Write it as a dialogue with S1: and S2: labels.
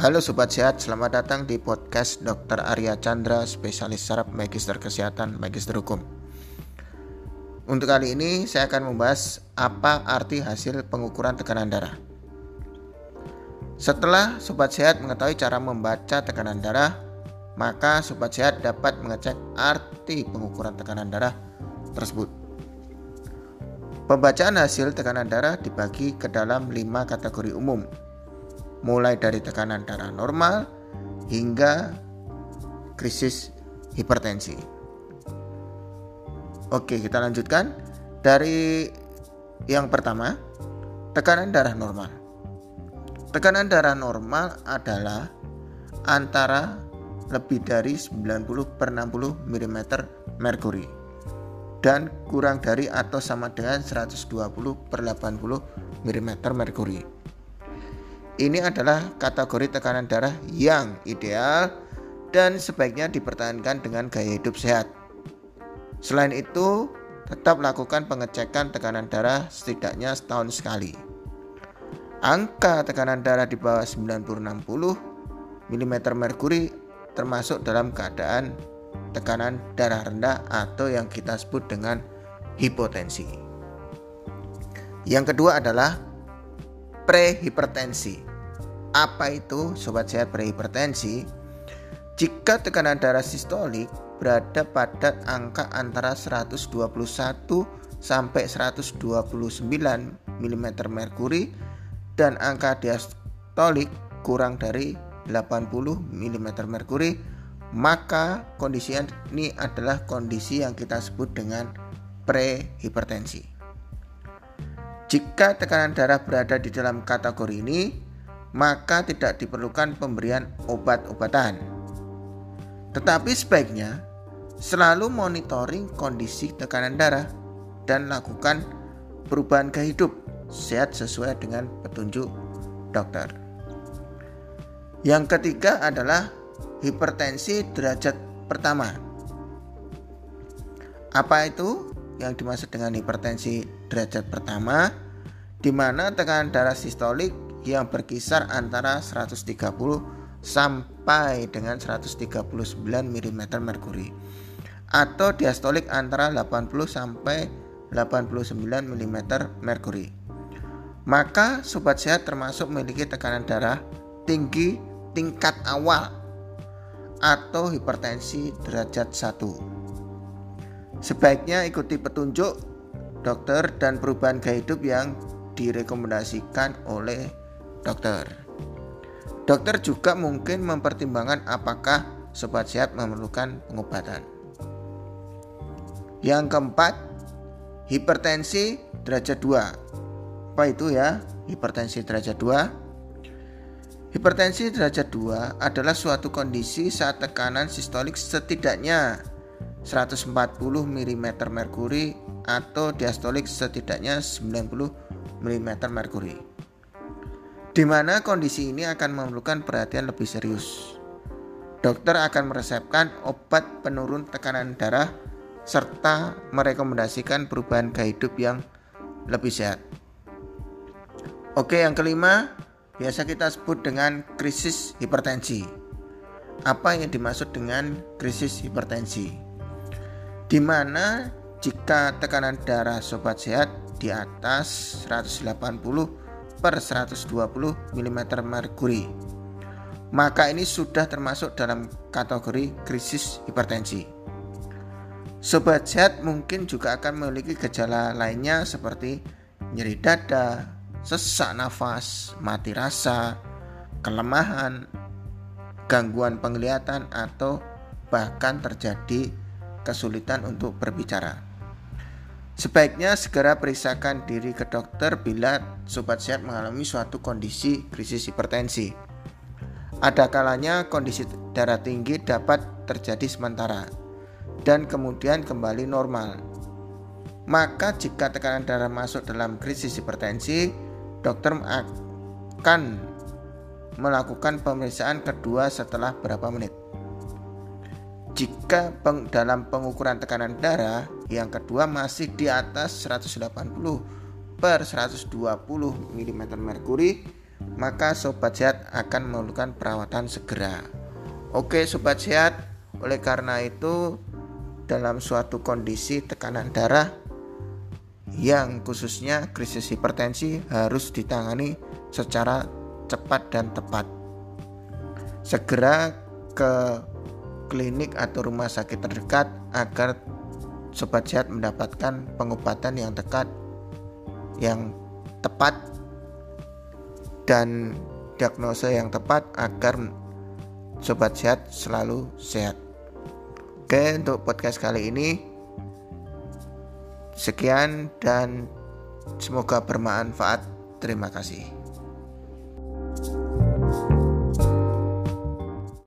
S1: Halo Sobat Sehat, selamat datang di podcast Dr. Arya Chandra, spesialis saraf Magister Kesehatan, Magister Hukum. Untuk kali ini saya akan membahas apa arti hasil pengukuran tekanan darah. Setelah Sobat Sehat mengetahui cara membaca tekanan darah, maka Sobat Sehat dapat mengecek arti pengukuran tekanan darah tersebut. Pembacaan hasil tekanan darah dibagi ke dalam lima kategori umum, mulai dari tekanan darah normal hingga krisis hipertensi. Oke, kita lanjutkan dari yang pertama, tekanan darah normal. Tekanan darah normal adalah antara lebih dari 90 per 60 mm merkuri dan kurang dari atau sama dengan 120 per 80 mm merkuri. Ini adalah kategori tekanan darah yang ideal dan sebaiknya dipertahankan dengan gaya hidup sehat. Selain itu, tetap lakukan pengecekan tekanan darah setidaknya setahun sekali. Angka tekanan darah di bawah 90-60 mm merkuri termasuk dalam keadaan tekanan darah rendah atau yang kita sebut dengan hipotensi. Yang kedua adalah prehipertensi. Apa itu sobat sehat prehipertensi? Jika tekanan darah sistolik berada pada angka antara 121 sampai 129 mm merkuri dan angka diastolik kurang dari 80 mm merkuri, maka kondisi ini adalah kondisi yang kita sebut dengan prehipertensi. Jika tekanan darah berada di dalam kategori ini, maka tidak diperlukan pemberian obat-obatan. Tetapi sebaiknya selalu monitoring kondisi tekanan darah dan lakukan perubahan gaya hidup sehat sesuai dengan petunjuk dokter. Yang ketiga adalah hipertensi derajat pertama. Apa itu yang dimaksud dengan hipertensi derajat pertama? Di mana tekanan darah sistolik yang berkisar antara 130 sampai dengan 139 mm merkuri atau diastolik antara 80 sampai 89 mm merkuri. Maka sobat sehat termasuk memiliki tekanan darah tinggi tingkat awal atau hipertensi derajat 1. Sebaiknya ikuti petunjuk dokter dan perubahan gaya hidup yang direkomendasikan oleh dokter. Dokter juga mungkin mempertimbangkan apakah sobat sehat memerlukan pengobatan. Yang keempat, hipertensi derajat 2. Apa itu ya? Hipertensi derajat 2. Hipertensi derajat 2 adalah suatu kondisi saat tekanan sistolik setidaknya 140 mm merkuri atau diastolik setidaknya 90 mm merkuri di mana kondisi ini akan memerlukan perhatian lebih serius. Dokter akan meresepkan obat penurun tekanan darah serta merekomendasikan perubahan gaya hidup yang lebih sehat. Oke, yang kelima, biasa kita sebut dengan krisis hipertensi. Apa yang dimaksud dengan krisis hipertensi? Di mana jika tekanan darah sobat sehat di atas 180 per 120 mm merkuri. Maka ini sudah termasuk dalam kategori krisis hipertensi. Sobat sehat mungkin juga akan memiliki gejala lainnya seperti nyeri dada, sesak nafas, mati rasa, kelemahan, gangguan penglihatan atau bahkan terjadi kesulitan untuk berbicara. Sebaiknya segera periksakan diri ke dokter bila sobat sehat mengalami suatu kondisi krisis hipertensi. Ada kalanya kondisi darah tinggi dapat terjadi sementara dan kemudian kembali normal. Maka jika tekanan darah masuk dalam krisis hipertensi, dokter akan melakukan pemeriksaan kedua setelah berapa menit. Jika dalam pengukuran tekanan darah yang kedua masih di atas 180 per 120 mm merkuri, maka sobat sehat akan memerlukan perawatan segera. Oke, sobat sehat, oleh karena itu dalam suatu kondisi tekanan darah yang khususnya krisis hipertensi harus ditangani secara cepat dan tepat. Segera ke klinik atau rumah sakit terdekat agar sobat sehat mendapatkan pengobatan yang dekat yang tepat dan diagnosa yang tepat agar sobat sehat selalu sehat. Oke, untuk podcast kali ini sekian dan semoga bermanfaat. Terima kasih.